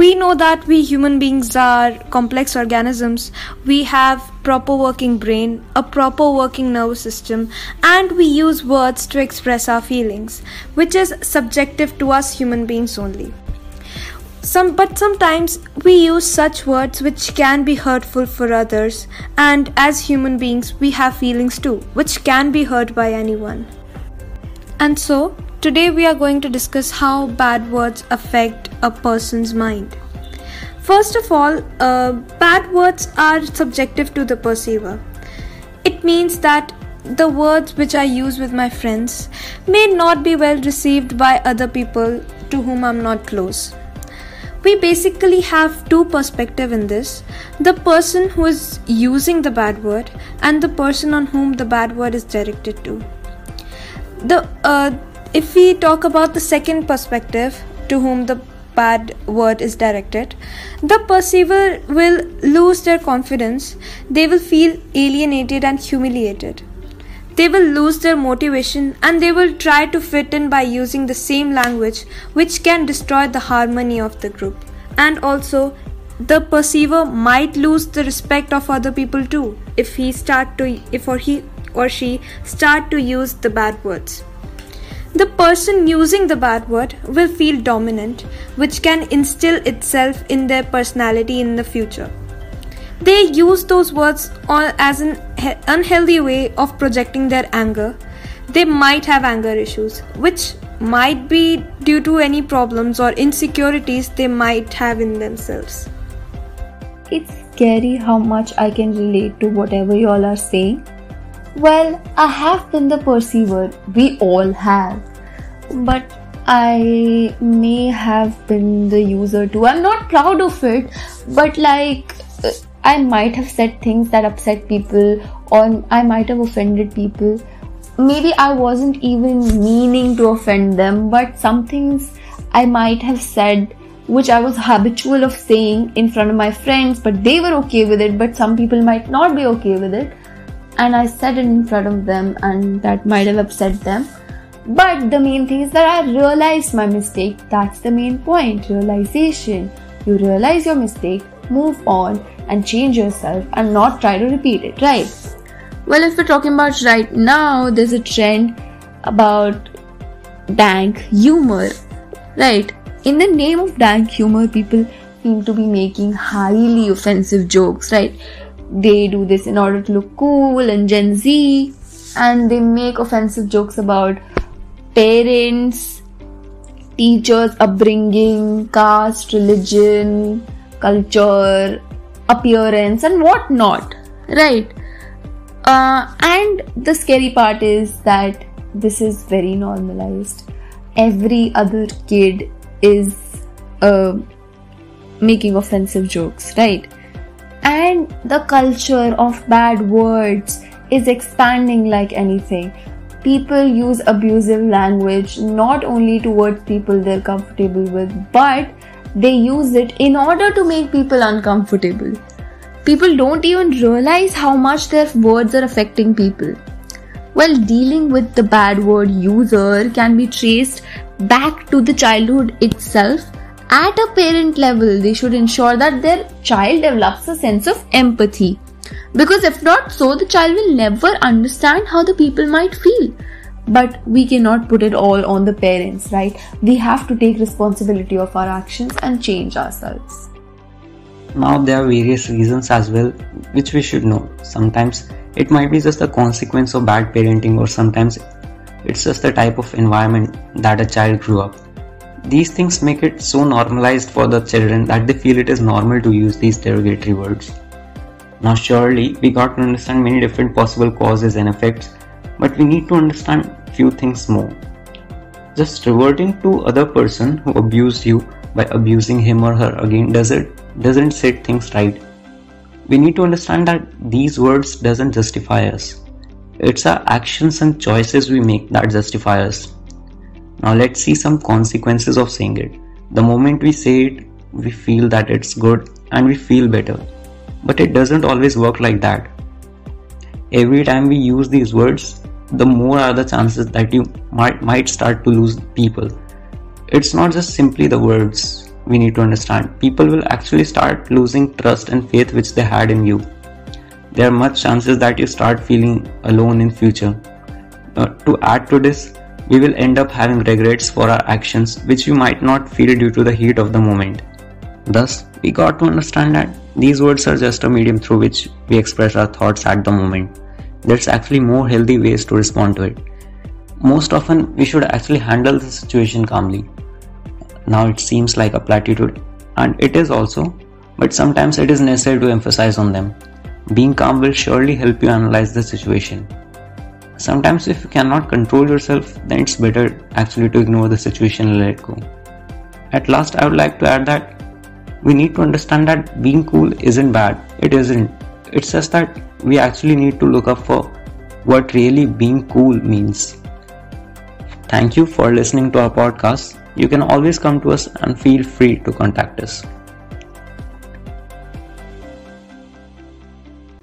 we know that we human beings are complex organisms. We have proper working brain, a proper working nervous system, and we use words to express our feelings, which is subjective to us human beings only. Some, but sometimes we use such words which can be hurtful for others, and as human beings, we have feelings too, which can be hurt by anyone. And so, today we are going to discuss how bad words affect a person's mind. First of all, uh, bad words are subjective to the perceiver. It means that the words which I use with my friends may not be well received by other people to whom I'm not close. We basically have two perspectives in this the person who is using the bad word and the person on whom the bad word is directed to. The uh, if we talk about the second perspective to whom the bad word is directed, the perceiver will lose their confidence, they will feel alienated and humiliated. They will lose their motivation and they will try to fit in by using the same language, which can destroy the harmony of the group. And also, the perceiver might lose the respect of other people too if he start to if or he or she start to use the bad words. The person using the bad word will feel dominant, which can instill itself in their personality in the future. They use those words as an unhealthy way of projecting their anger. They might have anger issues, which might be due to any problems or insecurities they might have in themselves. It's scary how much I can relate to whatever you all are saying well, I have been the perceiver, we all have. But I may have been the user too. I'm not proud of it, but like I might have said things that upset people, or I might have offended people. Maybe I wasn't even meaning to offend them, but some things I might have said which I was habitual of saying in front of my friends, but they were okay with it, but some people might not be okay with it and I said it in front of them, and that might have upset them. But the main thing is that I realized my mistake. That's the main point realization. You realize your mistake, move on, and change yourself, and not try to repeat it, right? Well, if we're talking about right now, there's a trend about dank humor, right? In the name of dank humor, people seem to be making highly offensive jokes, right? They do this in order to look cool and Gen Z, and they make offensive jokes about parents, teachers' upbringing, caste, religion, culture, appearance, and whatnot, right? Uh, and the scary part is that this is very normalized. Every other kid is uh, making offensive jokes, right? And the culture of bad words is expanding like anything. People use abusive language not only towards people they're comfortable with, but they use it in order to make people uncomfortable. People don't even realize how much their words are affecting people. Well, dealing with the bad word user can be traced back to the childhood itself at a parent level, they should ensure that their child develops a sense of empathy. Because if not so, the child will never understand how the people might feel. But we cannot put it all on the parents, right? We have to take responsibility of our actions and change ourselves. Now, there are various reasons as well which we should know. Sometimes it might be just a consequence of bad parenting, or sometimes it's just the type of environment that a child grew up these things make it so normalized for the children that they feel it is normal to use these derogatory words. Now, surely, we got to understand many different possible causes and effects, but we need to understand few things more. Just reverting to other person who abused you by abusing him or her again does it doesn't set things right. We need to understand that these words doesn't justify us. It's our actions and choices we make that justify us. Now let's see some consequences of saying it. The moment we say it, we feel that it's good and we feel better. But it doesn't always work like that. Every time we use these words, the more are the chances that you might, might start to lose people. It's not just simply the words. we need to understand. People will actually start losing trust and faith which they had in you. There are much chances that you start feeling alone in future. Uh, to add to this, we will end up having regrets for our actions which we might not feel due to the heat of the moment. Thus, we got to understand that these words are just a medium through which we express our thoughts at the moment. There's actually more healthy ways to respond to it. Most often, we should actually handle the situation calmly. Now, it seems like a platitude, and it is also, but sometimes it is necessary to emphasize on them. Being calm will surely help you analyze the situation. Sometimes, if you cannot control yourself, then it's better actually to ignore the situation and let go. At last, I would like to add that we need to understand that being cool isn't bad. It isn't. It's just that we actually need to look up for what really being cool means. Thank you for listening to our podcast. You can always come to us and feel free to contact us.